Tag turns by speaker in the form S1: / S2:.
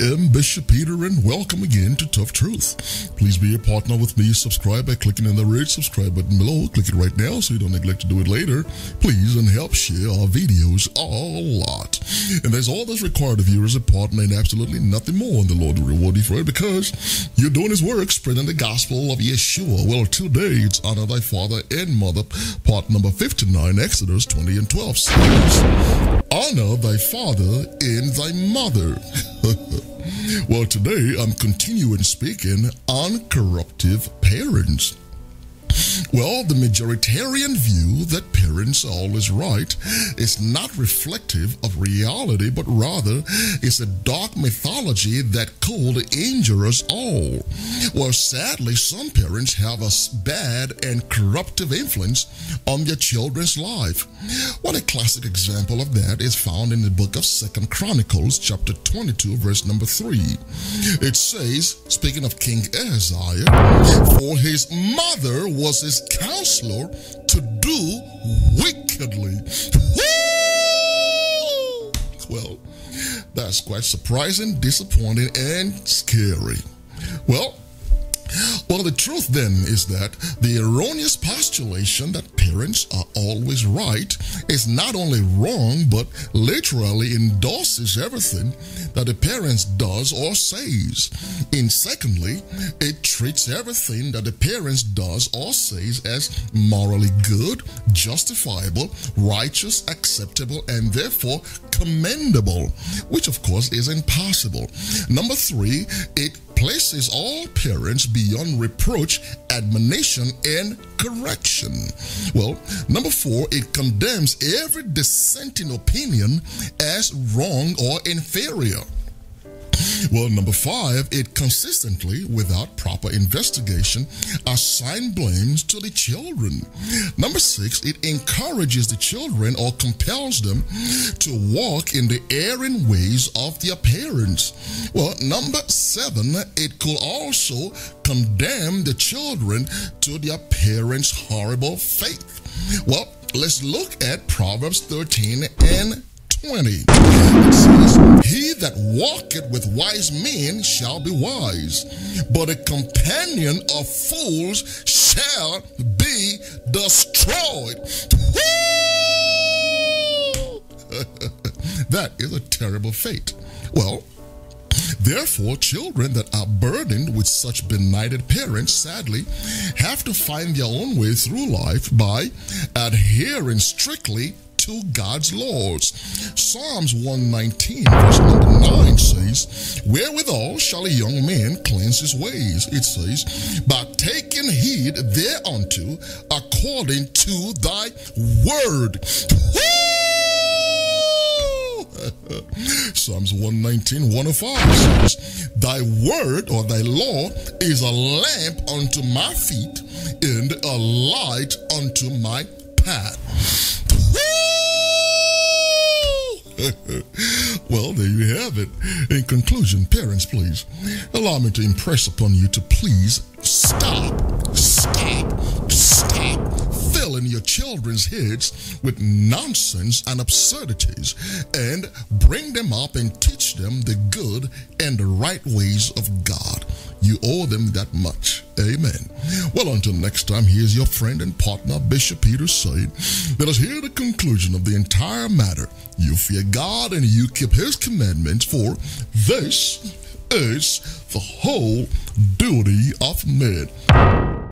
S1: am Bishop Peter, and welcome again to Tough Truth. Please be a partner with me. Subscribe by clicking on the red subscribe button below. Click it right now so you don't neglect to do it later. Please and help share our videos a lot. And that's all that's required of you as a partner, and absolutely nothing more. And the Lord will reward you for it because you're doing His work, spreading the gospel of Yeshua. Well, today it's honor thy father and mother, part number 59, Exodus 20 and 12 says, Honor thy father and thy mother. well, today I'm continuing speaking on corruptive parents. Well, the majoritarian view that parents are always right is not reflective of reality, but rather is a dark mythology that could injure us all. Well, sadly, some parents have a bad and corruptive influence on their children's life. One a classic example of that is found in the book of Second Chronicles, chapter 22, verse number 3. It says, speaking of King Ahaziah, for his mother was his counselor to do wickedly. Well, that's quite surprising, disappointing, and scary. Well, well, the truth then is that the erroneous postulation that parents are always right is not only wrong, but literally endorses everything that the parents does or says. And secondly, it treats everything that the parents does or says as morally good, justifiable, righteous, acceptable, and therefore commendable, which of course is impossible. Number three, it places all parents beyond reproach, admonition, and correction. Well, number four, it condemns every dissenting opinion as wrong or inferior. Well, number five, it consistently, without proper investigation, assign blames to the children. Number six, it encourages the children or compels them to walk in the erring ways of their parents. Well, number seven, it could also condemn the children to their parents' horrible faith. Well, let's look at Proverbs 13 and 20. It says, He that walketh with wise men shall be wise, but a companion of fools shall be destroyed. that is a terrible fate. Well, Therefore, children that are burdened with such benighted parents sadly have to find their own way through life by adhering strictly to God's laws. Psalms 119, verse number 9 says, Wherewithal shall a young man cleanse his ways? It says, By taking heed thereunto according to thy word. Psalms 119, 105 says, Thy word or thy law is a lamp unto my feet and a light unto my path. well, there you have it. In conclusion, parents, please allow me to impress upon you to please stop, stop, stop filling your children's heads with nonsense and absurdities and bring them up and teach them the good and the right ways of God. You owe them that much. Amen. Well, until next time, here's your friend and partner, Bishop Peter saying, Let us hear the conclusion of the entire matter. You fear God and you keep his commandments, for this is the whole duty of men.